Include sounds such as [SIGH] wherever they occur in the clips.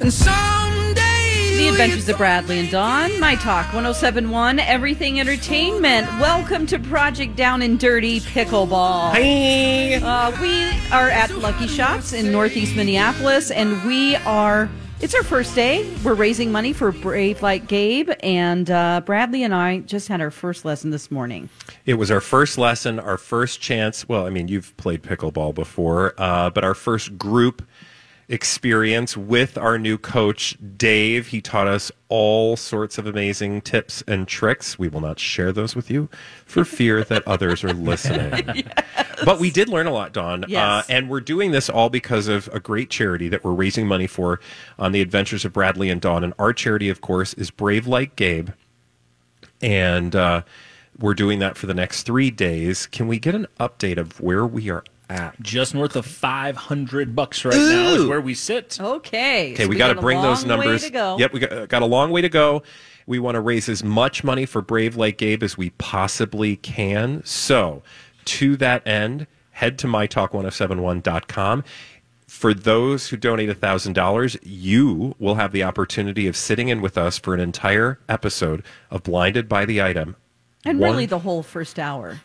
And someday The Adventures of Bradley and Dawn, My Talk 1071, Everything Entertainment. Welcome to Project Down and Dirty Pickleball. Hi. Uh, we are at Lucky Shots in Northeast Minneapolis, and we are. It's our first day. We're raising money for Brave Like Gabe, and uh, Bradley and I just had our first lesson this morning. It was our first lesson, our first chance. Well, I mean, you've played pickleball before, uh, but our first group experience with our new coach, Dave. He taught us all sorts of amazing tips and tricks. We will not share those with you for fear that others are listening. [LAUGHS] But we did learn a lot, Dawn. Yes. Uh, and we're doing this all because of a great charity that we're raising money for on the adventures of Bradley and Dawn. And our charity, of course, is Brave Like Gabe. And uh, we're doing that for the next three days. Can we get an update of where we are at? Just north of 500 bucks right now is where we sit. Okay. Okay, so we, got to a bring those long way numbers. to go. Yep, we got, uh, got a long way to go. We want to raise as much money for Brave Like Gabe as we possibly can. So, to that end, head to mytalk1071.com. For those who donate $1,000, you will have the opportunity of sitting in with us for an entire episode of Blinded by the Item. And One- really the whole first hour,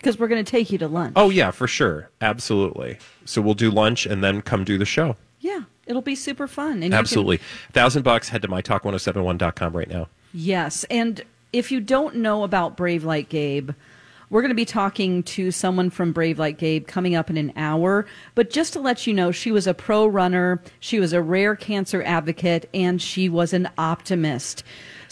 because we're going to take you to lunch. Oh, yeah, for sure. Absolutely. So, we'll do lunch and then come do the show. yeah. It'll be super fun. And you can- Absolutely. Thousand bucks, head to mytalk1071.com right now. Yes, and if you don't know about Brave Like Gabe, we're going to be talking to someone from Brave Like Gabe coming up in an hour. But just to let you know, she was a pro runner, she was a rare cancer advocate, and she was an optimist.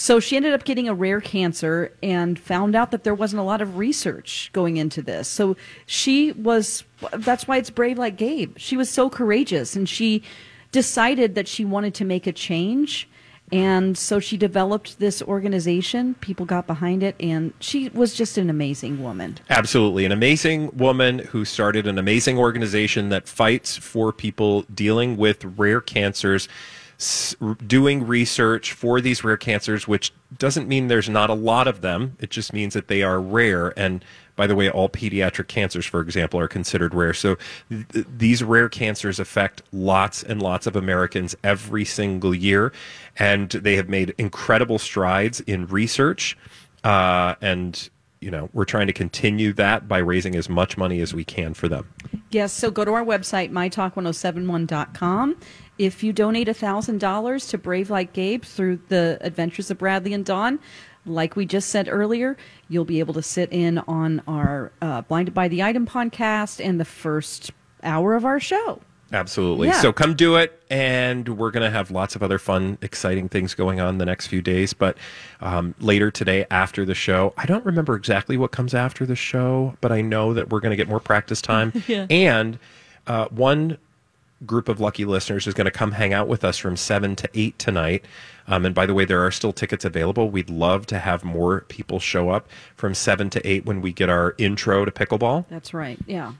So she ended up getting a rare cancer and found out that there wasn't a lot of research going into this. So she was, that's why it's Brave Like Gabe. She was so courageous and she decided that she wanted to make a change. And so she developed this organization. People got behind it, and she was just an amazing woman. Absolutely. An amazing woman who started an amazing organization that fights for people dealing with rare cancers, doing research for these rare cancers, which doesn't mean there's not a lot of them. It just means that they are rare. And by the way, all pediatric cancers, for example, are considered rare. So th- th- these rare cancers affect lots and lots of Americans every single year. And they have made incredible strides in research. Uh, and you know, we're trying to continue that by raising as much money as we can for them. Yes, so go to our website, mytalk1071.com. If you donate $1,000 to Brave Like Gabe through the Adventures of Bradley and Dawn, like we just said earlier, you'll be able to sit in on our uh, Blinded by the Item podcast and the first hour of our show. Absolutely. Yeah. So come do it, and we're going to have lots of other fun, exciting things going on the next few days. But um, later today, after the show, I don't remember exactly what comes after the show, but I know that we're going to get more practice time. [LAUGHS] Yeah. And uh, one group of lucky listeners is going to come hang out with us from 7 to 8 tonight. Um, and by the way, there are still tickets available. We'd love to have more people show up from 7 to 8 when we get our intro to pickleball. That's right. Yeah.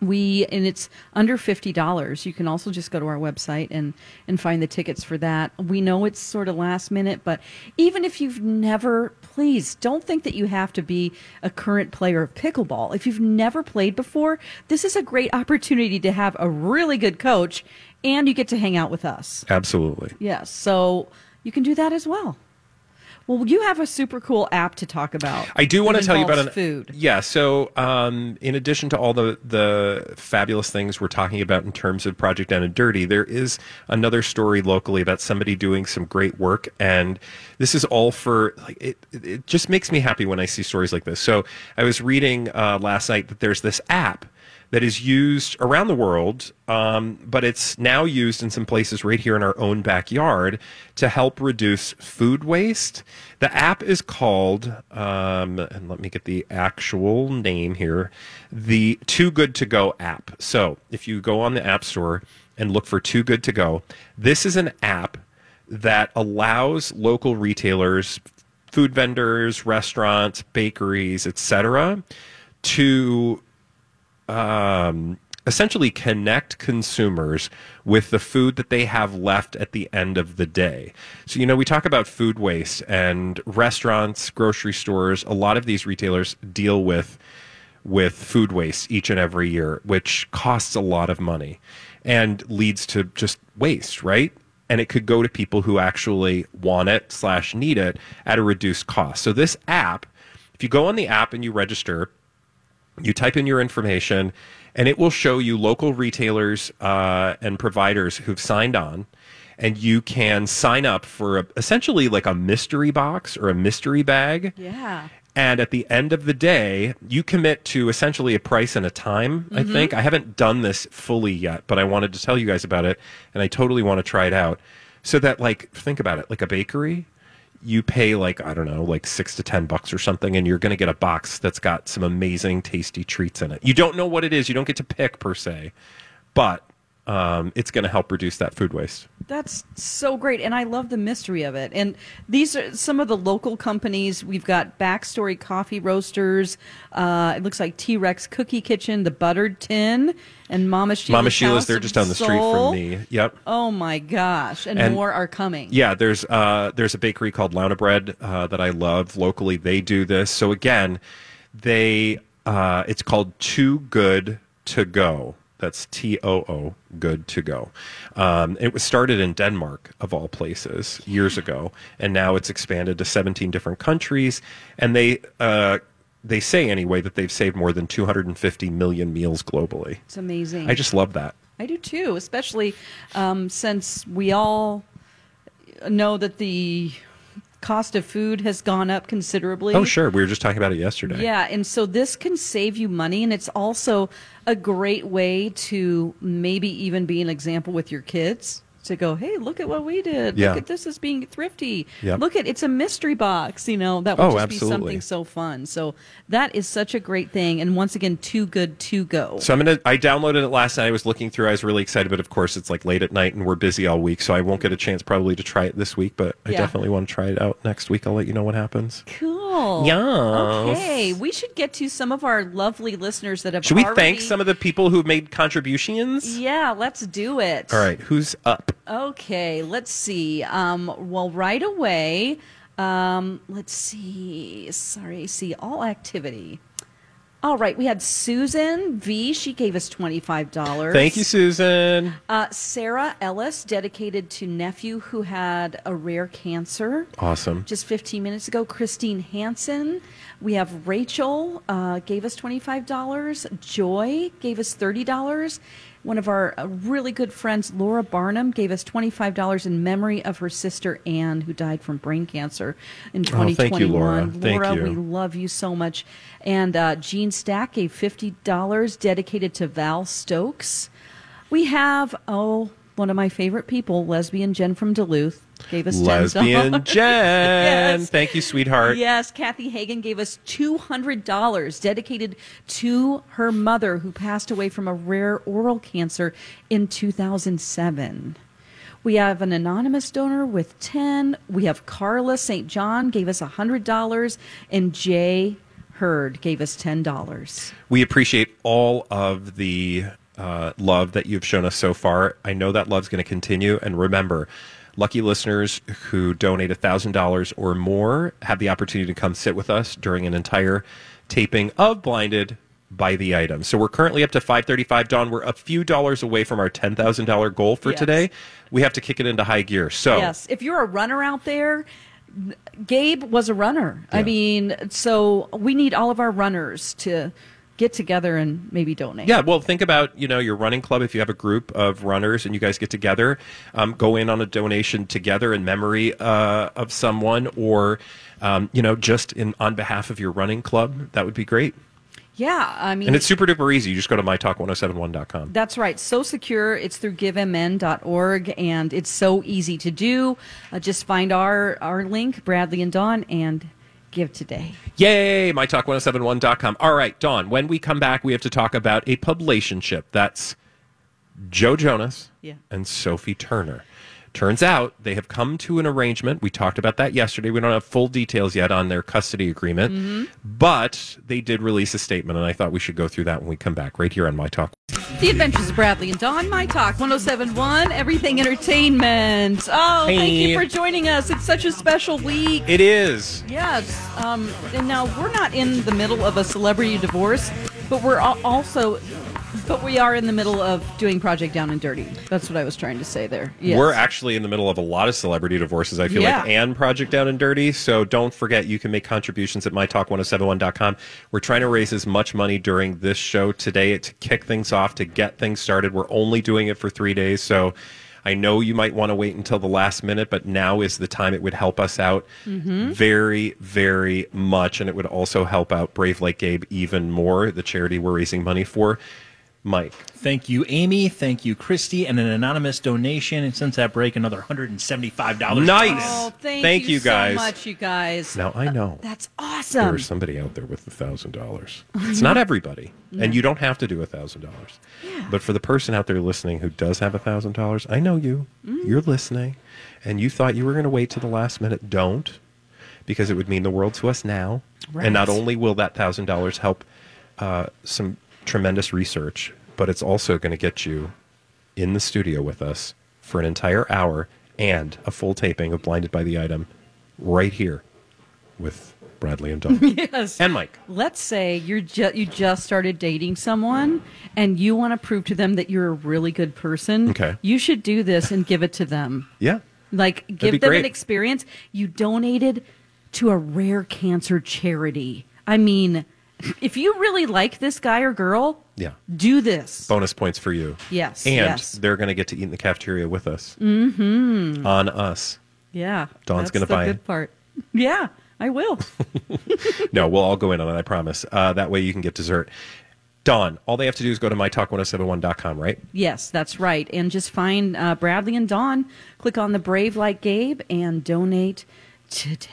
We and it's under fifty dollars. You can also just go to our website and and find the tickets for that. We know it's sort of last minute, but even if you've never, please don't think that you have to be a current player of pickleball. If you've never played before, this is a great opportunity to have a really good coach, and you get to hang out with us. Absolutely. Yes, so you can do that as well. Well, you have a super cool app to talk about. I do want to tell you about an food. Yeah. So, um, in addition to all the the fabulous things we're talking about in terms of Project Down and Dirty, there is another story locally about somebody doing some great work, and this is all for like it. It just makes me happy when I see stories like this. So, I was reading uh, last night that there's this app that is used around the world, um, but it's now used in some places right here in our own backyard to help reduce food waste. The app is called, um, and let me get the actual name here, the Too Good to Go app. So if you go on the App Store and look for Too Good to Go, this is an app that allows local retailers, food vendors, restaurants, bakeries, etc., to um, essentially connect consumers with the food that they have left at the end of the day. So, you know, we talk about food waste and restaurants, grocery stores, a lot of these retailers deal with with food waste each and every year, which costs a lot of money and leads to just waste, right? and it could go to people who actually want it slash need it at a reduced cost. So this app, if you go on the app and you register, you type in your information, and it will show you local retailers uh, and providers who've signed on. And you can sign up for a, essentially like a mystery box or a mystery bag. Yeah. And at the end of the day, you commit to essentially a price and a time, I think. I haven't done this fully yet, but I wanted to tell you guys about it, and I totally want to try it out. So that, like, think about it like a bakery, you pay, like, I don't know, like six to 10 bucks or something, and you're going to get a box that's got some amazing, tasty treats in it. You don't know what it is, you don't get to pick per se, but um, it's going to help reduce that food waste. That's so great, and I love the mystery of it. And these are some of the local companies. We've got Backstory Coffee Roasters. Uh, it looks like T Rex Cookie Kitchen, the Buttered Tin, and Mama Sheila's. Mama Sheila's, they're just down the street from me. Yep. Oh my gosh! And, And- more are coming. Yeah, there's uh, there's a bakery called Laune Bread uh, that I love locally. They do this. So again, they uh, it's called Too Good to Go. That's T O O, good to go. Um, it was started in Denmark, of all places, years ago, and now it's expanded to 17 different countries. And they uh, they say anyway that they've saved more than 250 million meals globally. It's amazing. I just love that. I do too, especially um, since we all know that the cost of food has gone up considerably. Oh, sure. We were just talking about it yesterday. Yeah, and so this can save you money, and it's also a great way to maybe even be an example with your kids to go, hey, look at what we did. Yeah. Look at this as being thrifty. Yep. Look at it's a mystery box. You know that would Oh, just absolutely. be something so fun. So that is such a great thing, and once again, too good to go. So I'm gonna. I downloaded it last night. I was looking through. I was really excited, but of course it's like late at night and we're busy all week, so I won't get a chance probably to try it this week. But I Yeah. definitely want to try it out next week. I'll let you know what happens. Cool. Yeah. Okay, we should get to some of our lovely listeners that have. Should we already... thank some of the people who made contributions? Yeah, let's do it. All right, who's up? Okay, let's see. Um, well, right away, um, let's see. Sorry, see all activity. All right, we had Susan V. She gave us twenty five dollars. Thank you, Susan. Uh, Sarah Ellis, dedicated to nephew who had a rare cancer. Awesome. Just 15 minutes ago, Christine Hansen. We have Rachel uh, gave us $25. Joy gave us $30. One of our uh, really good friends, Laura Barnum, gave us $25 in memory of her sister Anne, who died from brain cancer in Oh, thank you, 2021. Laura. Thank you. we love you so much. And uh, Jean Stack gave $50 dedicated to Val Stokes. We have, oh, one of my favorite people, lesbian Jen from Duluth, gave us $10. Lesbian Jen. [LAUGHS] Yes. Thank you, sweetheart. Yes, Kathy Hagen gave us $200 dedicated to her mother who passed away from a rare oral cancer in 2007. We have an anonymous donor with 10. We have Carla St. John gave us $100 and Jay Hurd gave us $10. We appreciate all of the uh, love that you've shown us so far. I know that love's going to continue. And remember, lucky listeners who donate $1,000 or more have the opportunity to come sit with us during an entire taping of Blinded by the item. So we're currently up to 535 Dawn. We're a few dollars away from our $10,000 goal for Yes. today. We have to kick it into high gear. So Yes, if you're a runner out there, Gabe was a runner. I mean, so we need all of our runners to get together and maybe donate. Yeah, well, think about you know your running club. If you have a group of runners and you guys get together, um, go in on a donation together in memory uh, of someone, or um, you know just in on behalf of your running club. That would be great. Yeah, I mean, And it's super duper easy. You just go to mytalk1071.com. That's right. So secure. It's through givemn.org and it's so easy to do. Uh, just find our, our link, Bradley and Dawn, and give today. Yay! mytalk1071.com. All right, Dawn. When we come back, we have to talk about a publicationship. That's Joe Jonas Yeah. and Sophie Turner. Turns out they have come to an arrangement. We talked about that yesterday. We don't have full details yet on their custody agreement, Mm-hmm. but they did release a statement, and I thought we should go through that when we come back, right here on My Talk. The Adventures of Bradley and Dawn, My Talk 1071, Everything Entertainment. Oh, thank you for joining us. It's such a special week. It is. Yes. Um, and now we're not in the middle of a celebrity divorce, but we're also But we are in the middle of doing Project Down and Dirty. That's what I was trying to say there. Yes. We're actually in the middle of a lot of celebrity divorces, I feel Yeah. like, and Project Down and Dirty. So don't forget, you can make contributions at mytalk1071.com. We're trying to raise as much money during this show today to kick things off, to get things started. We're only doing it for three days. So I know you might want to wait until the last minute, but now is the time it would help us out mm-hmm. very, very much. And it would also help out Brave Like Gabe even more, the charity we're raising money for. Mike. Thank you, Amy. Thank you, Christy. And an anonymous donation. And since that break, another $175. Nice. Oh, thank, Thank you, you, guys. so much, you guys. Now I know. That's awesome. There's somebody out there with a thousand dollars. It's not everybody, and you don't have to do a thousand dollars. But for the person out there listening who does have a thousand dollars, I know you. Mm-hmm. You're listening, and you thought you were going to wait to the last minute. Don't, because it would mean the world to us now. And not only will that thousand dollars help uh, some tremendous research, but it's also going to get you in the studio with us for an entire hour and a full taping of Blinded by the Item right here with Bradley and Dawn. [LAUGHS] yes. and Mike. Let's say you're ju- you just started dating someone and you want to prove to them that you're a really good person. Okay. You should do this and give it to them. Yeah. Like give them great. an experience. You donated to a rare cancer charity. I mean, if you really like this guy or girl, Yeah. do this. Bonus points for you. Yes, And yes. they're going to get to eat in the cafeteria with us. Mm-hmm. On us. Yeah. Dawn's gonna the buy good it. part. [LAUGHS] Yeah, I will. [LAUGHS] No, we'll all go in on it, I promise. Uh, that way you can get dessert. Dawn, all they have to do is go to mytalk1071.com, right? Yes, that's right. And just find uh, Bradley and Dawn. Click on the Brave Like Gabe and donate today.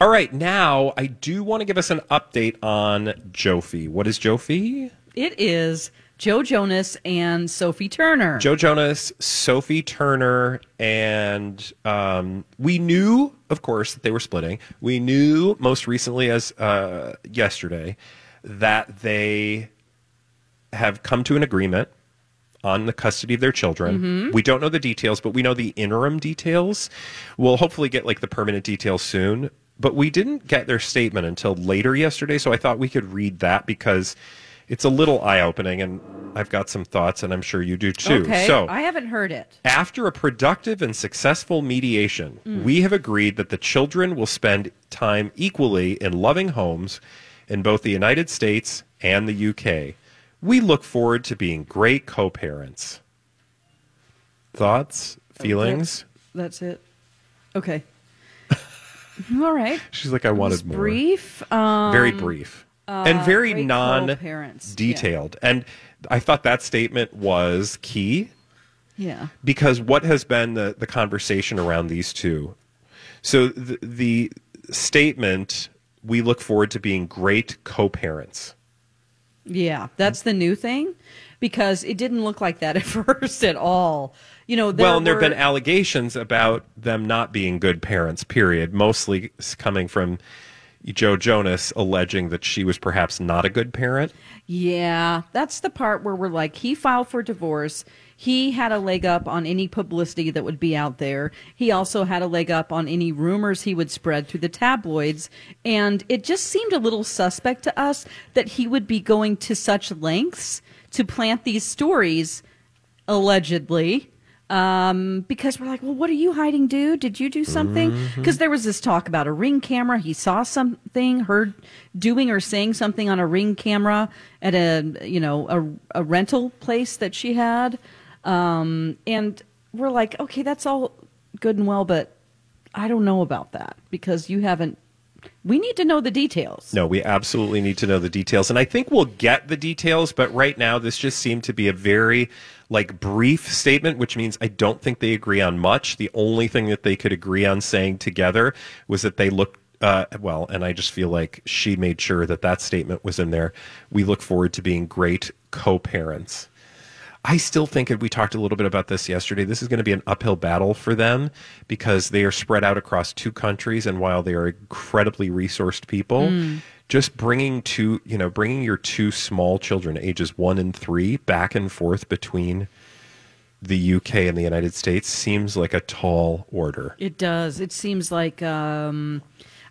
All right, now I do want to give us an update on Jophie. What is Jophie? It is Joe Jonas and Sophie Turner. Joe Jonas, Sophie Turner, and um, we knew, of course, that they were splitting. We knew most recently, as uh, yesterday, that they have come to an agreement on the custody of their children. Mm-hmm. We don't know the details, but we know the interim details. We'll hopefully get like the permanent details soon. But we didn't get their statement until later yesterday, so I thought we could read that because it's a little eye opening and I've got some thoughts and I'm sure you do too. okay, So I haven't heard it. after a productive and successful mediation, mm. we have agreed that the children will spend time equally in loving homes in both the United States and the UK. We look forward to being great co parents. Thoughts? Feelings? That's, that's it. Okay. [LAUGHS] All right. She's like, I wanted more. brief. Um, very brief and very non detailed. And I thought that statement was key. yeah. because what has been the, the conversation around these two so the, the statement we look forward to being great co-parents Yeah, that's the new thing because it didn't look like that [LAUGHS] at first at all. You know, there well and there have been allegations about them not being good parents period mostly coming from joe jonas alleging that she was perhaps not a good parent Yeah, that's the part where we're like, he filed for divorce. He had a leg up on any publicity that would be out there. He also had a leg up on any rumors he would spread through the tabloids. And it just seemed a little suspect to us that he would be going to such lengths to plant these stories, allegedly. Um, because we're like, well, what are you hiding, dude? Did you do something? Because there was this talk about a ring camera. He saw something, heard doing or saying something on a ring camera at a you know a, a rental place that she had, um, and we're like, okay, that's all good and well, but I don't know about that because you haven't. We need to know the details. No, we absolutely need to know the details. And I think we'll get the details, but right now this just seemed to be a very like brief statement, which means I don't think they agree on much. The only thing that they could agree on saying together was that they look uh, well, and I just feel like she made sure that that statement was in there. We look forward to being great co-parents. I still think, we talked a little bit about this yesterday, this is going to be an uphill battle for them because they are spread out across two countries. And while they are incredibly resourced people, just bringing two, you know, bringing your two small children, ages one and three, back and forth between the UK and the United States seems like a tall order. It does. It seems like um,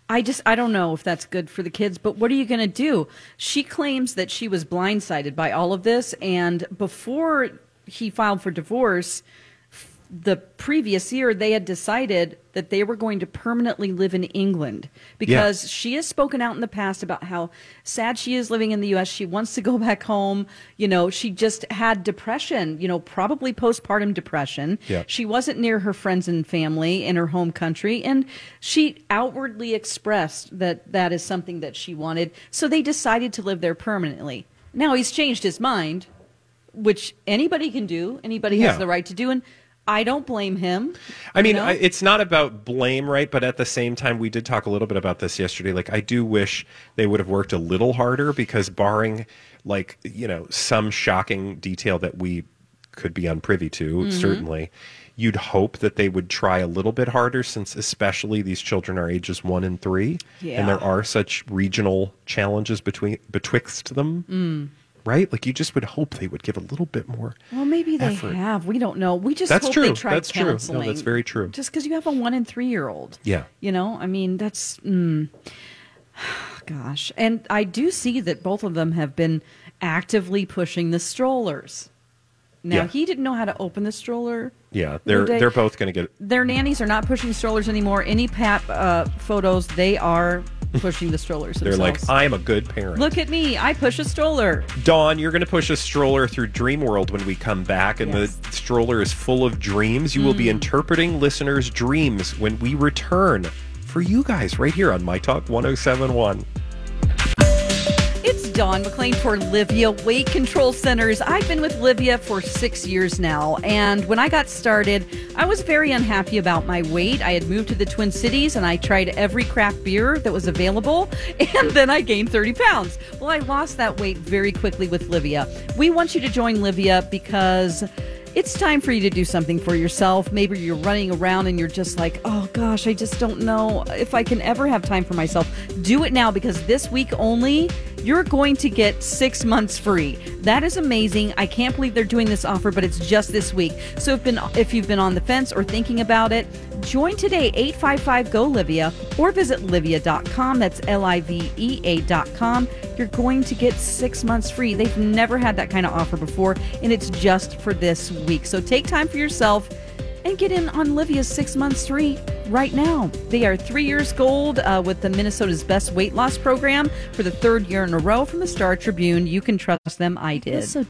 I just I don't know if that's good for the kids, but what are you going to do? She claims that she was blindsided by all of this and before he filed for divorce, the previous year they had decided that they were going to permanently live in England because Yeah. she has spoken out in the past about how sad she is living in the US. She wants to go back home. You know, she just had depression, you know, probably postpartum depression. Yeah. She wasn't near her friends and family in her home country and she outwardly expressed that that is something that she wanted. So they decided to live there permanently. Now he's changed his mind, which anybody can do. Anybody Yeah. has the right to do and I don't blame him. I mean, you know? I, it's not about blame, right? But at the same time, we did talk a little bit about this yesterday. Like, I do wish they would have worked a little harder because, barring like you know some shocking detail that we could be unprivy to, Mm-hmm. certainly, you'd hope that they would try a little bit harder, since especially these children are ages one and three, Yeah. and there are such regional challenges between betwixt them. Mm. Right, like you just would hope they would give a little bit more. Well, maybe they effort. have. We don't know. We just That's hope true. they tried That's true. No, that's very true. Just because you have a one and three year old. Yeah. You know, I mean, that's. Mm, [SIGHS] gosh. And I do see that both of them have been actively pushing the strollers. Now, Yeah. he didn't know how to open the stroller. Yeah, they're they're both going to get Their nannies are not pushing strollers anymore. Any pap uh, photos, they are pushing the strollers They're themselves. like, I'm a good parent. Look at me. I push a stroller. Dawn, you're going to push a stroller through Dream World when we come back, and Yes. the stroller is full of dreams. You will be hmm. interpreting listeners' dreams when we return for you guys right here on My Talk 1071. Dawn McLean for Livea Weight Control Centers. I've been with Livea for six years now, and when I got started, I was very unhappy about my weight. I had moved to the Twin Cities and I tried every craft beer that was available, [LAUGHS] and then I gained 30 pounds. Well, I lost that weight very quickly with Livea. We want you to join Livea because it's time for you to do something for yourself. Maybe you're running around and you're just like, oh gosh, I just don't know if I can ever have time for myself. Do it now because this week only, you're going to get six months free. That is amazing. I can't believe they're doing this offer, but it's just this week. So if, been, if you've been on the fence or thinking about it, join today, 855 GO Livea, or visit livea.com. That's L I V E A.com. You're going to get six months free. They've never had that kind of offer before, and it's just for this week. So take time for yourself and get in on Livea's six months free right now. They are three years gold uh, with the Minnesota's best weight loss program for the third year in a row from the Star Tribune. You can trust them. I did.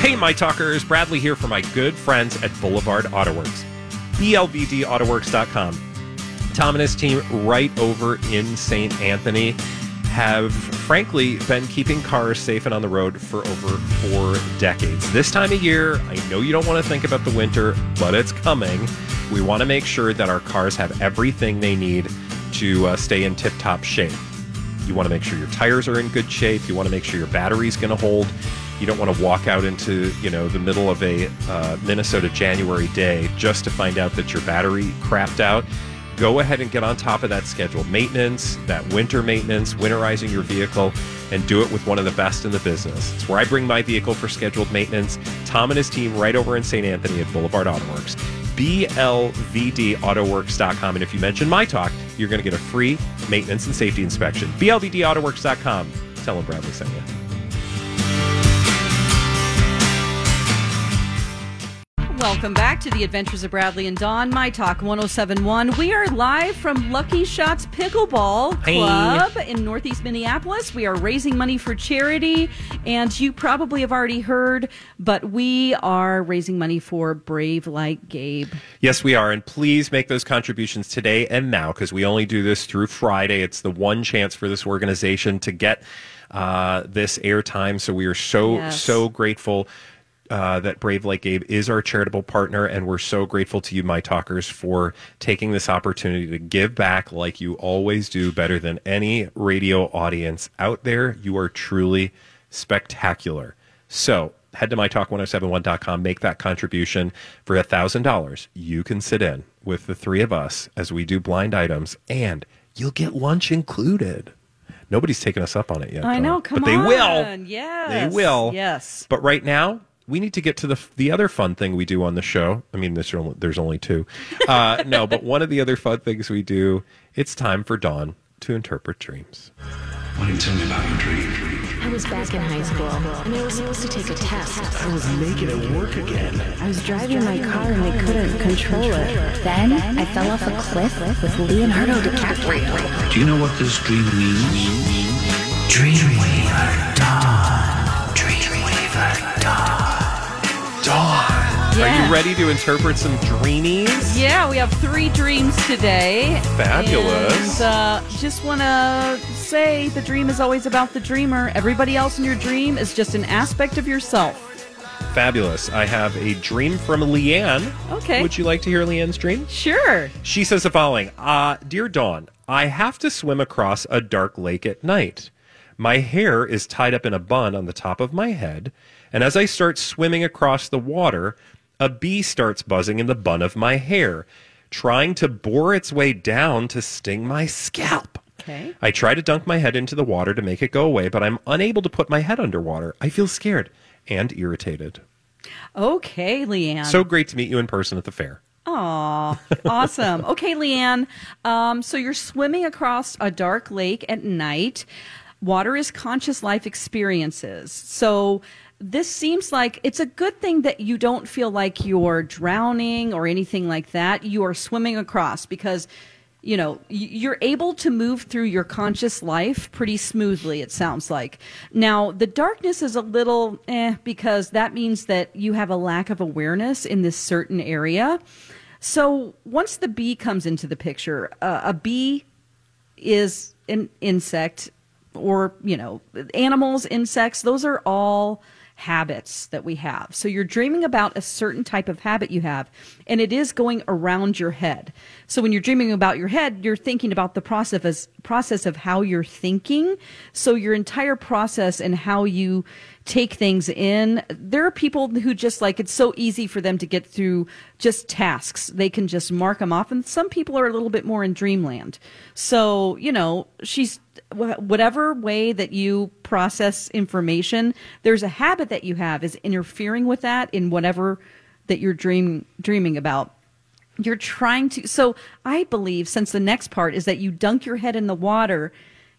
Hey, my talkers, Bradley here for my good friends at Boulevard Autoworks. BLVDAutoworks.com. Tom and his team right over in St. Anthony have frankly been keeping cars safe and on the road for over four decades. This time of year, I know you don't want to think about the winter, but it's coming. We want to make sure that our cars have everything they need to uh, stay in tip top shape. You want to make sure your tires are in good shape. You want to make sure your battery's going to hold. You don't want to walk out into you know the middle of a uh, Minnesota January day just to find out that your battery crapped out. Go ahead and get on top of that scheduled maintenance, that winter maintenance, winterizing your vehicle, and do it with one of the best in the business. It's where I bring my vehicle for scheduled maintenance. Tom and his team right over in St. Anthony at Boulevard Autoworks. BLVDAutoworks.com. And if you mention my talk, you're going to get a free maintenance and safety inspection. BLVDAutoworks.com. Tell them Bradley sent you. Welcome back to the Adventures of Bradley and Dawn, My Talk 1071. We are live from Lucky Shots Pickleball Hey. Club in Northeast Minneapolis. We are raising money for charity, and you probably have already heard, but we are raising money for Brave Like Gabe. Yes, we are. And please make those contributions today and now because we only do this through Friday. It's the one chance for this organization to get uh, this airtime. So we are so, Yes. so grateful. Uh, that Brave Like Gabe is our charitable partner, and we're so grateful to you, my talkers, for taking this opportunity to give back like you always do, better than any radio audience out there. You are truly spectacular. So head to mytalk1071.com, make that contribution for $1,000. You can sit in with the three of us as we do blind items, and you'll get lunch included. Nobody's taken us up on it yet. I Dawn, know, come but they will. Yes. They will. Yes. But right now, we need to get to the the other fun thing we do on the show. I mean, there's only, there's only two. Uh, no, but one of the other fun things we do. It's time for Dawn to interpret dreams. Why don't you tell me about your dream? I was back in high school, and I was supposed to take a test. I was naked at work again. I was driving my car and I couldn't control it. Then I fell off a cliff with Leonardo DiCaprio. Do you know what this dream means? Dreamweaver Dawn. Dreamweaver Dawn. Are you ready to interpret some dreamies? Yeah, we have three dreams today. Fabulous. And uh, just want to say the dream is always about the dreamer. Everybody else in your dream is just an aspect of yourself. Fabulous. I have a dream from Leanne. Okay. Would you like to hear Leanne's dream? Sure. She says the following uh, Dear Dawn, I have to swim across a dark lake at night. My hair is tied up in a bun on the top of my head, and as I start swimming across the water, a bee starts buzzing in the bun of my hair, trying to bore its way down to sting my scalp. Okay. I try to dunk my head into the water to make it go away, but I'm unable to put my head underwater. I feel scared and irritated. Okay, Leanne. So great to meet you in person at the fair. Aw, awesome. [LAUGHS] Okay, Leanne. Um, so you're swimming across a dark lake at night. Water is conscious life experiences. So this seems like it's a good thing that you don't feel like you're drowning or anything like that. You are swimming across because you know you're able to move through your conscious life pretty smoothly it sounds like now the darkness is a little eh because that means that you have a lack of awareness in this certain area so once the bee comes into the picture uh, a bee is an insect or you know animals insects those are all habits that we have. So you're dreaming about a certain type of habit you have and it is going around your head. So when you're dreaming about your head you're thinking about the process process of how you're thinking. So your entire process and how you take things in. There are people who just like it's so easy for them to get through just tasks. They can just mark them off and some people are a little bit more in dreamland. So you know she's whatever way that you process information there's a habit that you have is interfering with that in whatever that you're dream dreaming about. You're trying to so i believe since the next part is that you dunk your head in the water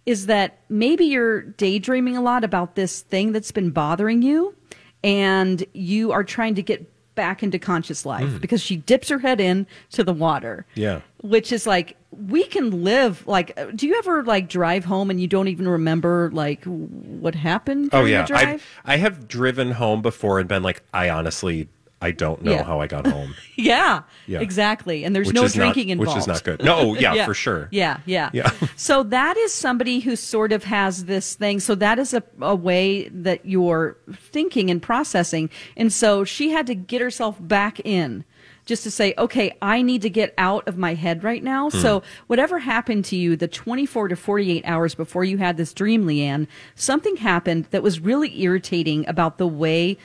is that maybe you're daydreaming a lot about this thing that's been bothering you and you are trying to get back into conscious life because she dips her head in to the water. Yeah. which is like we can live like uh, do you ever like drive home and you don't even remember like what happened Oh yeah, I I have driven home before and been like, I honestly I don't know Yeah. how I got home. [LAUGHS] yeah, Yeah. exactly and there's Which no drinking not- drinking which is not good. No, yeah, [LAUGHS] for sure. Yeah, yeah. Yeah. [LAUGHS] so that is somebody who sort of has this thing. So that is a, a way that you're thinking and processing. And so she had to get herself back in just to say, okay, I need to get out of my head right now. Hmm. So whatever happened to you the 24 to 48 hours before you had this dream, Leanne, something happened that was really irritating about the way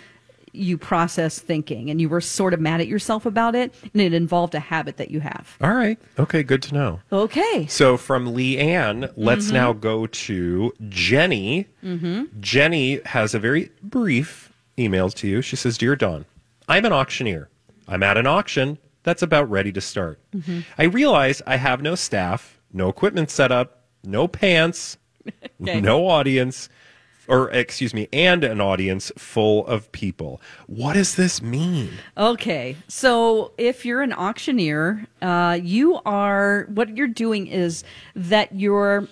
you process thinking and you were sort of mad at yourself about it and it involved a habit that you have. All right. Okay, good to know. Okay. So from Leanne, let's Mm-hmm. now go to Jenny. Jenny has a very brief email to you. She says, Dear Dawn, I'm an auctioneer. I'm at an auction that's about ready to start. Mm-hmm. I realize I have no staff, no equipment set up, no pants, [LAUGHS] Okay. no audience, or excuse me, and an audience full of people. What does this mean? Okay, so if you're an auctioneer, uh, you are what you're doing is that you're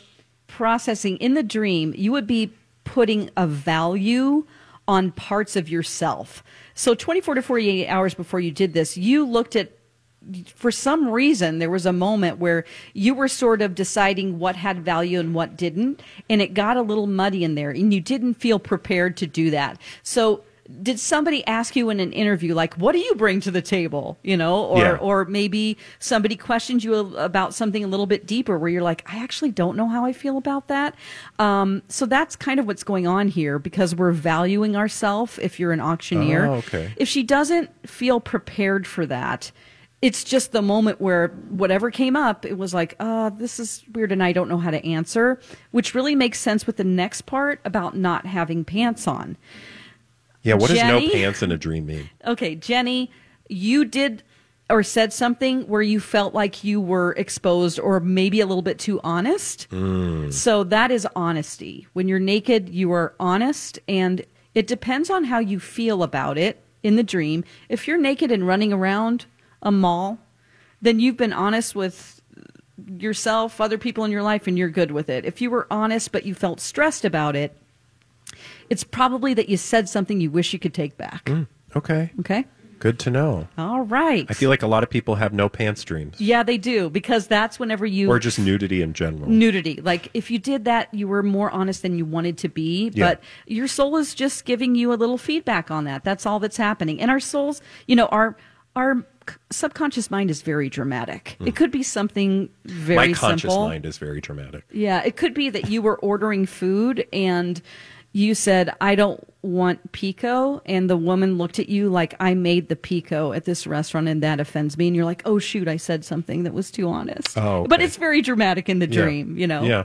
processing in the dream. You would be putting a value on parts of yourself. So 24 to 48 hours before you did this, you looked at for some reason there was a moment where you were sort of deciding what had value and what didn't and it got a little muddy in there and you didn't feel prepared to do that so did somebody ask you in an interview like what do you bring to the table you know or Yeah. or maybe somebody questioned you about something a little bit deeper where you're like i actually don't know how i feel about that um, so that's kind of what's going on here because we're valuing ourselves if you're an auctioneer Oh, okay. if she doesn't feel prepared for that it's just the moment where whatever came up it was like uh this is weird and i don't know how to answer which really makes sense with the next part about not having pants on Yeah, what does no pants in a dream mean? okay jenny you did or said something where you felt like you were exposed or maybe a little bit too honest. So that is honesty. When you're naked, you are honest, and it depends on how you feel about it in the dream. If you're naked and running around a mall, then you've been honest with yourself, other people in your life, and you're good with it. If you were honest but you felt stressed about it, it's probably that you said something you wish you could take back. Mm, okay. Okay? Good to know. All right. I feel like a lot of people have no pants dreams Yeah, they do because that's whenever you or just nudity in general. nudity. Like if you did that, you were more honest than you wanted to be. Yeah. But your soul is just giving you a little feedback on that. That's all that's happening. And our souls, you know, our our subconscious mind is very dramatic. It could be something very. My conscious simple. mind is very dramatic. Yeah, it could be that you were ordering food and you said, I don't want pico. And the woman looked at you like, I made the pico at this restaurant and that offends me. And you're like, oh, shoot, I said something that was too honest. Oh, But it's very dramatic in the Yeah. dream, you know? Yeah.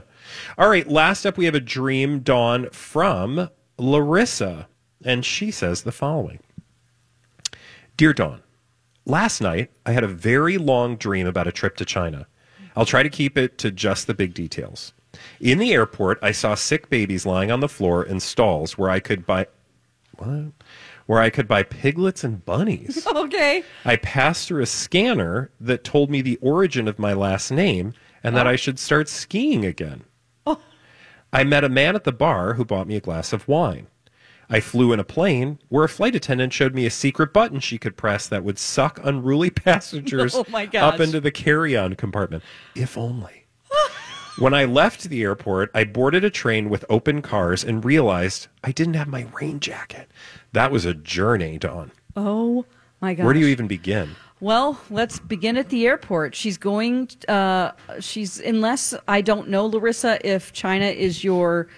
All right. Last up, we have a dream dawn from Larissa, and she says the following Dear Dawn, last night I had a very long dream about a trip to China. I'll try to keep it to just the big details. In the airport, I saw sick babies lying on the floor in stalls where I could buy. What? Where I could buy piglets and bunnies. [LAUGHS] Okay. I passed through a scanner that told me the origin of my last name and that I should start skiing again. Oh. I met a man at the bar who bought me a glass of wine. I flew in a plane where a flight attendant showed me a secret button she could press that would suck unruly [LAUGHS] passengers [LAUGHS] Oh, up into the carry on compartment. If only. [LAUGHS] when I left the airport, I boarded a train with open cars and realized I didn't have my rain jacket. That was a journey, Dawn. Oh, my God. Where do you even begin? Well, let's begin at the airport. She's going. Uh, she's unless I don't know, Larissa, if China is your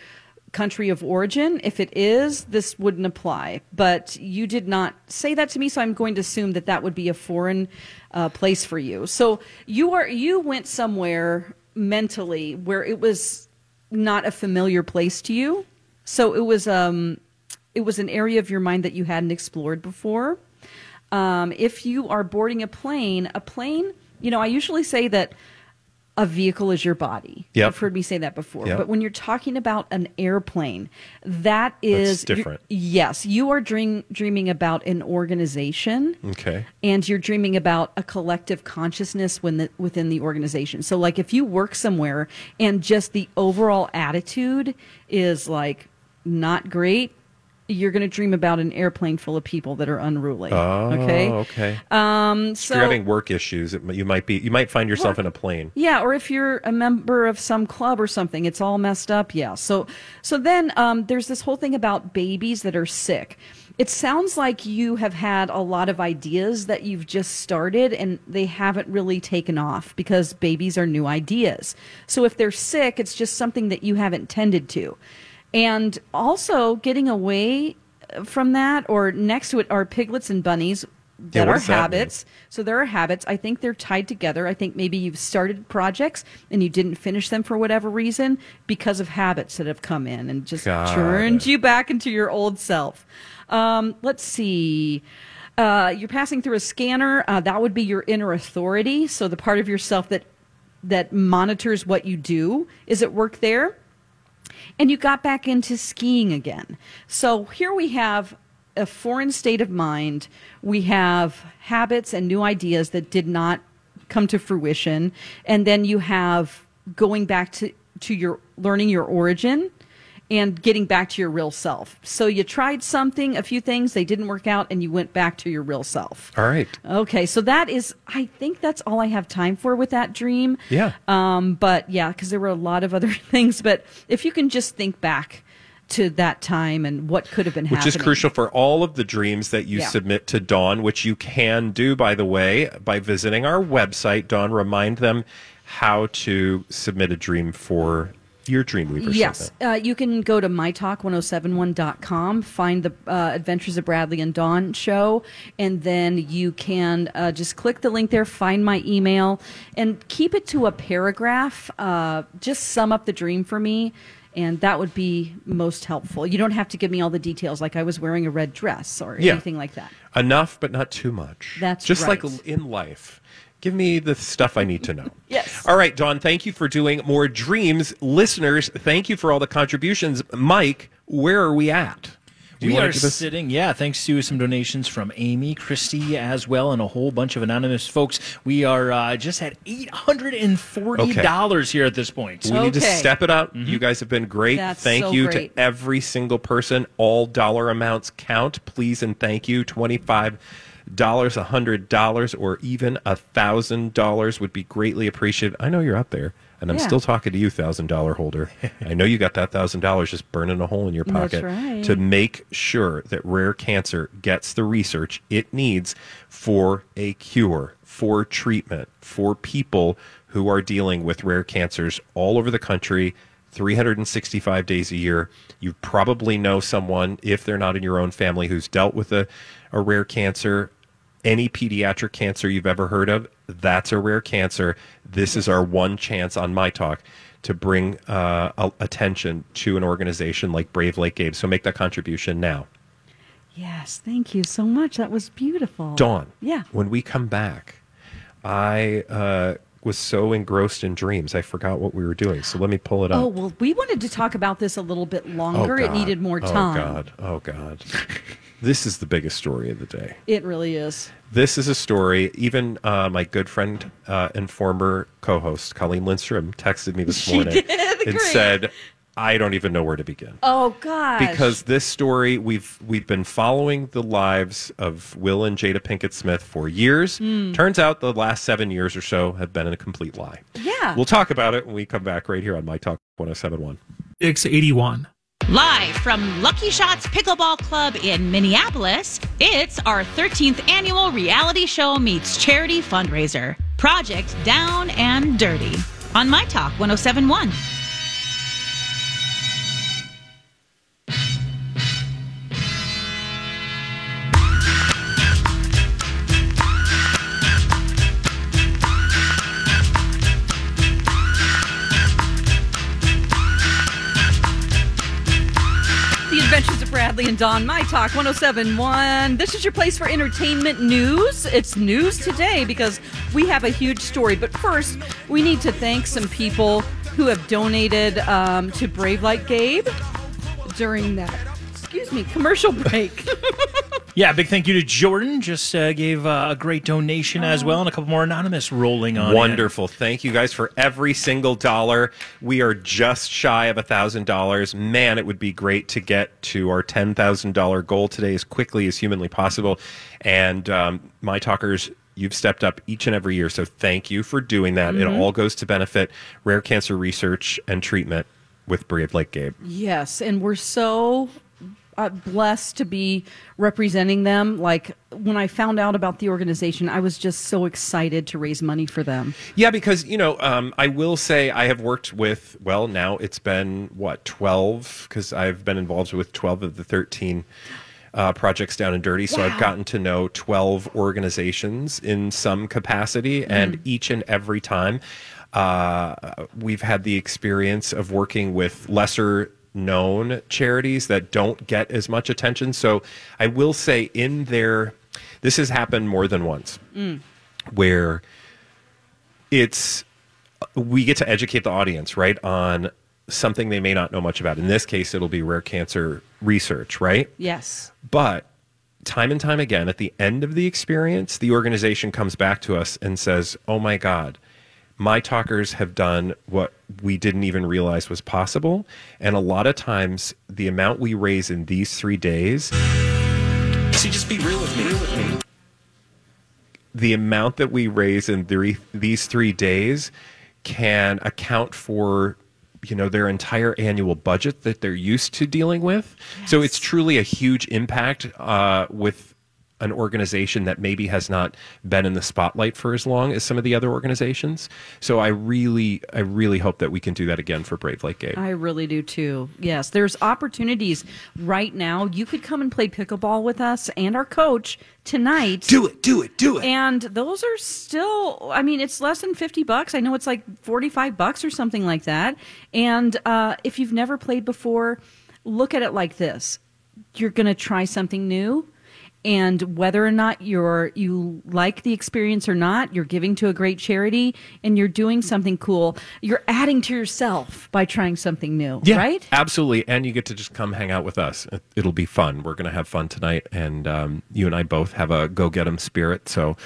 country of origin. If it is, this wouldn't apply. But you did not say that to me, so I'm going to assume that that would be a foreign uh, place for you. So you are you went somewhere mentally where it was not a familiar place to you. So it was um, it was an area of your mind that you hadn't explored before. Um, if you are boarding a plane, a plane, you know, I usually say that a vehicle is your body. Yep. You've heard me say that before. Yep. But when you're talking about an airplane, that is That's different. Yes, you are dream, dreaming about an organization Okay. and you're dreaming about a collective consciousness when the, within the organization. So, like, if you work somewhere and just the overall attitude is like not great, you're going to dream about an airplane full of people that are unruly. Oh, okay. okay. Um, if you're having work issues, it, you might be you might find yourself in a plane. yeah, or if you're a member of some club or something, it's all messed up. Yeah. So, so then um, there's this whole thing about babies that are sick. It sounds like you have had a lot of ideas that you've just started and they haven't really taken off because babies are new ideas. So if they're sick, it's just something that you haven't tended to. And also getting away from that or next to it are piglets and bunnies that what are does that habits. So there are habits. I think they're tied together. I think maybe you've started projects and you didn't finish them for whatever reason because of habits that have come in and just Got turned it. you back into your old self. Um, let's see. Uh, you're passing through a scanner. Uh, that would be your inner authority. So the part of yourself that that monitors what you do is at work there and you got back into skiing again. So here we have a foreign state of mind. We have habits and new ideas that did not come to fruition, and then you have going back to to your learning your origin and getting back to your real self. So you tried something, a few things, they didn't work out, and you went back to your real self. All right. Okay, so that is, I think that's all I have time for with that dream. Yeah. Um, but yeah, because there were a lot of other [LAUGHS] things. But if you can just think back to that time and what could have been Which happening. is crucial for all of the dreams that you Yeah. submit to Dawn, which you can do, by the way, by visiting our website. Dawn, remind them how to submit a dream for your Dreamweaver Yes, uh, you can go to mytalk1071.com, find the uh, Adventures of Bradley and Dawn show, and then you can uh, just click the link there, find my email, and keep it to a paragraph. Uh, just sum up the dream for me. And that would be most helpful. You don't have to give me all the details, like I was wearing a red dress or Yeah. anything like that. Enough, but not too much. That's just right. like in life. Give me the stuff I need to know. [LAUGHS] Yes. All right, Dawn. Thank you for doing more dreams, listeners. Thank you for all the contributions, Mike. Where are we at? We are sitting, yeah, thanks to some donations from Amy, Christy as well, and a whole bunch of anonymous folks. We are uh, just at $840 here at this point. We need to step it up. You guys have been great. That's thank so you great. to every single person. All dollar amounts count. Please and thank you. Twenty-five dollars, a hundred dollars, or even a thousand dollars would be greatly appreciated. I know you're out there, and I'm Yeah. still talking to you, thousand dollar holder. I know you got that thousand dollars just burning a hole in your pocket right. to make sure that rare cancer gets the research it needs for a cure, for treatment, for people who are dealing with rare cancers all over the country. 365 days a year. You probably know someone, if they're not in your own family, who's dealt with a, a rare cancer. Any pediatric cancer you've ever heard of, that's a rare cancer. This is our one chance on My Talk to bring uh, attention to an organization like Brave Like Gabe. So make that contribution now. Yes, thank you so much. That was beautiful. Dawn. Yeah. When we come back, I uh, was so engrossed in dreams, I forgot what we were doing. So let me pull it up. Oh, well, we wanted to talk about this a little bit longer. it needed more time. Oh. God. Oh, God. This is the biggest story of the day. It really is. This is a story. Even uh, my good friend uh, and former co-host Colleen Lindstrom texted me this [LAUGHS] She morning did. and Great. said, "I don't even know where to begin." Oh, God! because this story we've we've been following the lives of Will and Jada Pinkett Smith for years. Hmm. Turns out the last seven years or so have been a complete lie. Yeah. We'll talk about it when we come back right here on My Talk 1071. 681. Live from Lucky Shots Pickleball Club in Minneapolis, it's our 13th annual reality show meets charity fundraiser, Project Down and Dirty, on My Talk 1071. Bradley and Dawn, My Talk 1071. This is your place for entertainment news. It's news today because we have a huge story. But first, we need to thank some people who have donated um, to Brave Like Gabe during that, excuse me, commercial break. [LAUGHS] Yeah, big thank you to Jordan. Just uh, gave uh, a great donation as well, and a couple more anonymous rolling on. in. Wonderful. Thank you guys for every single dollar. We are just shy of a $1,000. Man, it would be great to get to our $10,000 goal today as quickly as humanly possible. And um, my talkers, you've stepped up each and every year. So thank you for doing that. It all goes to benefit rare cancer research and treatment with Brave Like Gabe. yes, and we're so uh, blessed to be representing them. Like when I found out about the organization, I was just so excited to raise money for them. Yeah, because you know, um, I will say I have worked with. Well, now it's been what twelve because I've been involved with twelve of the thirteen uh, projects down and dirty. So I've gotten to know twelve organizations in some capacity, and each and every time uh, we've had the experience of working with lesser known charities that don't get as much attention. So I will say in their this has happened more than once mm. where it's we get to educate the audience right on something they may not know much about in this case it'll be rare cancer research right Yes. but time and time again at the end of the experience the organization comes back to us and says oh my god my talkers have done what we didn't even realize was possible. And a lot of times the amount we raise in these three days See, just be real with me. the amount that we raise in three, these three days can account for you know their entire annual budget that they're used to dealing with. So it's truly a huge impact uh, with an organization that maybe has not been in the spotlight for as long as some of the other organizations. So I really, I really hope that we can do that again for Brave Like Gabe. I really do too. Yes, there's opportunities right now. You could come and play pickleball with us and our coach tonight. do it, do it, do it. And those are still, I mean, it's less than 50 bucks. I know it's like 45 bucks or something like that. And uh, if you've never played before, look at it like this you're going to try something new. And whether or not you're you like the experience or not, you're giving to a great charity and you're doing something cool. You're adding to yourself by trying something new, Yeah, right? Absolutely. And you get to just come hang out with us. It- It'll be fun. We're going to have fun tonight. And um, you and I both have a go get 'em spirit. So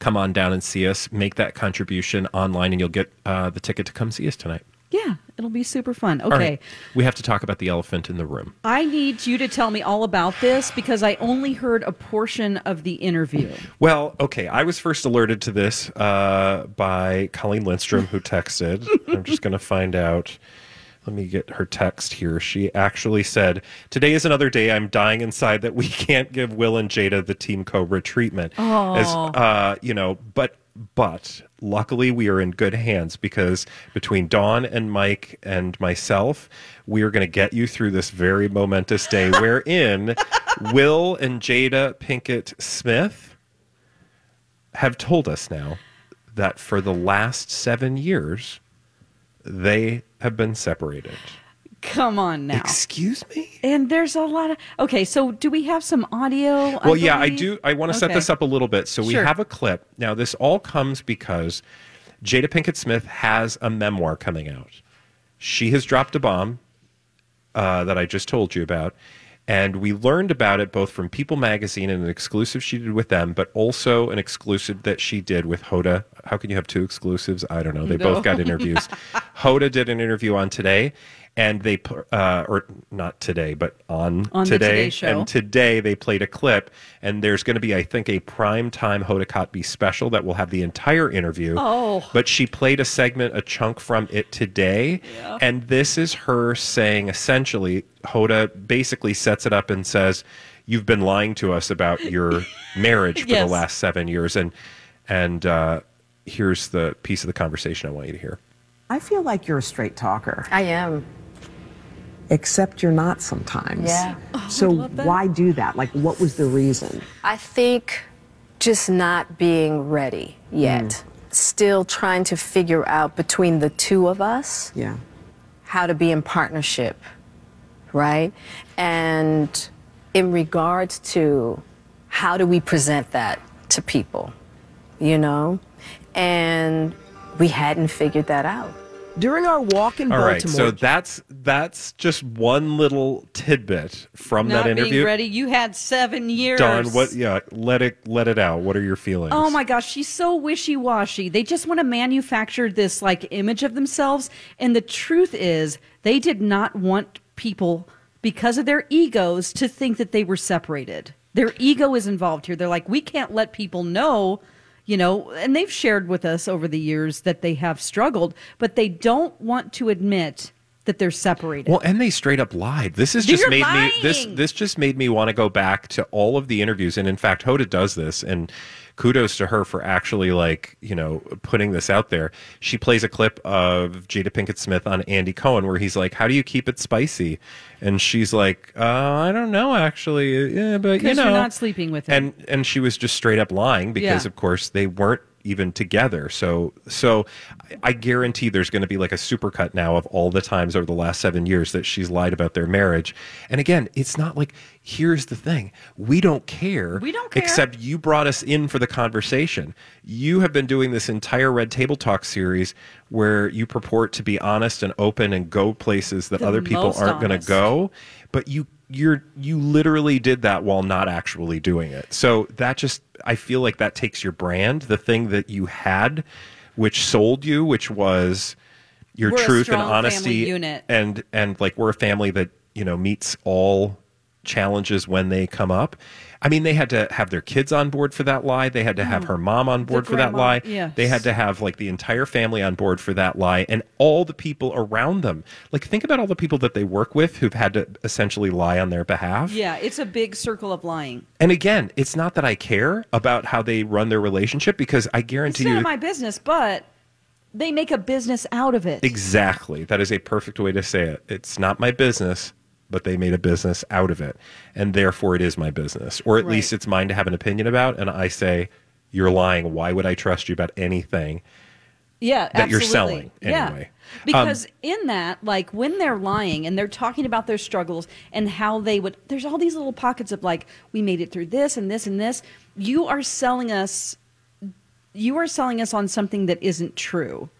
come on down and see us. Make that contribution online, and you'll get uh, the ticket to come see us tonight. Yeah, it'll be super fun. Okay. right. We have to talk about the elephant in the room. I need you to tell me all about this because I only heard a portion of the interview. Well, okay. I was first alerted to this uh, by Colleen Lindstrom, who texted. [LAUGHS] I'm just going to find out. Let me get her text here. She actually said, Today is another day I'm dying inside that we [LAUGHS] can't give Will and Jada the Team Cobra treatment. As, uh, you know, but, but luckily we are in good hands because between Dawn and Mike and myself, we are going to get you through this very momentous day [LAUGHS] wherein Will and Jada Pinkett Smith have told us now that for the last seven years, they have been separated. Come on now. Excuse me? And there's a lot of okay. So do we have some audio? Well, yeah, I do. I want to set Okay. this up a little bit. So we Sure. have a clip. Now, this all comes because Jada Pinkett Smith has a memoir coming out. She has dropped a bomb uh, that I just told you about. And we learned about it both from People Magazine and an exclusive she did with them, but also an exclusive that she did with Hoda. How can you have two exclusives? I don't know. They both got [LAUGHS] interviews. Hoda did an interview on today, and they, uh, or not today, but on, On today. Today Show. And today they played a clip, and there's going to be, I think, a prime time Hoda Kotb special that will have the entire interview. Oh. But she played a segment, a chunk from it today, and this is her saying essentially, Hoda basically sets it up and says, "You've been lying to us about your [LAUGHS] marriage for Yes. the last seven years," and and uh, here's the piece of the conversation I want you to hear. I feel like you're a straight talker, I am. except you're not sometimes. Yeah. so why do that? Like, what was the reason? I think just not being ready yet. Mm. Still trying to figure out between the two of us Yeah. how to be in partnership, right? And in regards to how do we present that to people, you know? And we hadn't figured that out. During our walk in All right, Baltimore, so that's that's just one little tidbit from Not that interview. being ready. You had seven years. Dawn, what? Yeah, let it let it out. What are your feelings? Oh my gosh, she's so wishy washy. They just want to manufacture this like image of themselves. And the truth is, they did not want people, because of their egos, to think that they were separated. Their ego is involved here. They're like, we can't let people know, you know, and they've shared with us over the years that they have struggled, but they don't want to admit that they're separated. Well, and they straight up lied. This has just You're made me this this just made me want to go back to all of the interviews. And in fact, Hoda does this, and kudos to her for actually like you know putting this out there. She plays a clip of Jada Pinkett Smith on Andy Cohen where he's like, "How do you keep it spicy?" And she's like, uh, "I don't know, actually, yeah, but you know, you're not sleeping with him. and and she was just straight up lying because Yeah. of course they weren't even together. So so i guarantee there's going to be like a supercut now of all the times over the last seven years that she's lied about their marriage. And again it's not like here's the thing. We don't care We don't care. except you brought us in for the conversation. You have been doing this entire red table talk series where you purport to be honest and open and go places that The other people aren't going to go but you you're you literally did that while not actually doing it so that just i feel like that takes your brand the thing that you had which sold you which was your We're truth and honesty unit. and and like we're a family that you know meets all challenges when they come up. I mean, they had to have their kids on board for that lie. They had to have mm. her mom on board for that lie. yes. They had to have like the entire family on board for that lie and all the people around them. Like, think about all the people that they work with who've had to essentially lie on their behalf. Yeah, it's a big circle of lying. And again, it's not that I care about how they run their relationship because I guarantee none you of my business, but they make a business out of it. Exactly. That is a perfect way to say it. It's not my business, but they made a business out of it. And therefore it is my business. Or at Right. least it's mine to have an opinion about. And I say, You're lying. Why would I trust you about anything? yeah, that you're absolutely. selling Yeah. anyway. Because um, in that, like when they're lying and they're talking about their struggles and how they would, there's all these little pockets of like, we made it through this and this and this. You are selling us, you are selling us on something that isn't true.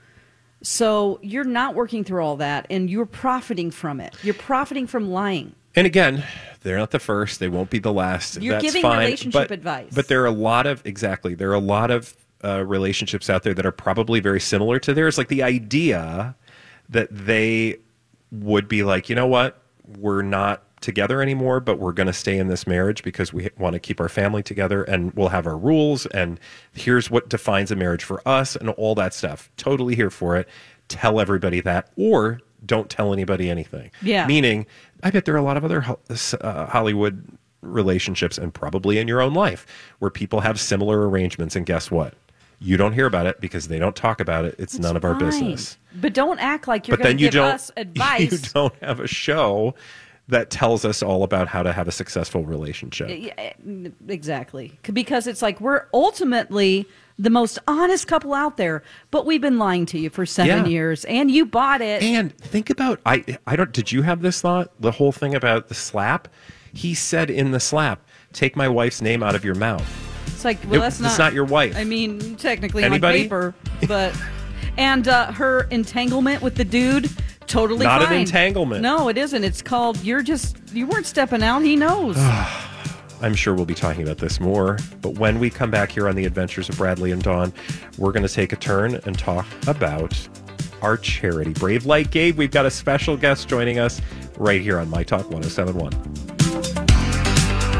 So you're not working through all that and you're profiting from it. You're profiting from lying. And again, they're not the first. They won't be the last. You're That's giving fine. relationship but, advice. But there are a lot of exactly. There are a lot of uh, relationships out there that are probably very similar to theirs. Like the idea that they would be like, you know what, we're not together anymore, but we're going to stay in this marriage because we want to keep our family together and we'll have our rules. And here's what defines a marriage for us and all that stuff. Totally here for it. Tell everybody that, or don't tell anybody anything. Yeah. Meaning, I bet there are a lot of other uh, Hollywood relationships and probably in your own life where people have similar arrangements. And guess what? You don't hear about it because they don't talk about it. It's, none of our Fine. business. But don't act like you're going to you give us [LAUGHS] advice. You don't have a show that tells us all about how to have a successful relationship. Yeah, exactly. Because it's like we're ultimately the most honest couple out there, but we've been lying to you for seven Yeah. years, and you bought it. And think about I I don't did you have this thought? The whole thing about the slap? He said in the slap, "Take my wife's name out of your mouth." it's like, well, It- that's it's not. not your wife. I mean, technically Anybody? on paper, but and uh, her entanglement with the dude. Totally Not an entanglement. No, it isn't. It's called you're just you weren't stepping out. He knows. [SIGHS] I'm sure we'll be talking about this more. But when we come back here on the Adventures of Bradley and Dawn, we're going to take a turn and talk about our charity, Brave Like Gabe. We've got a special guest joining us right here on My Talk 1071.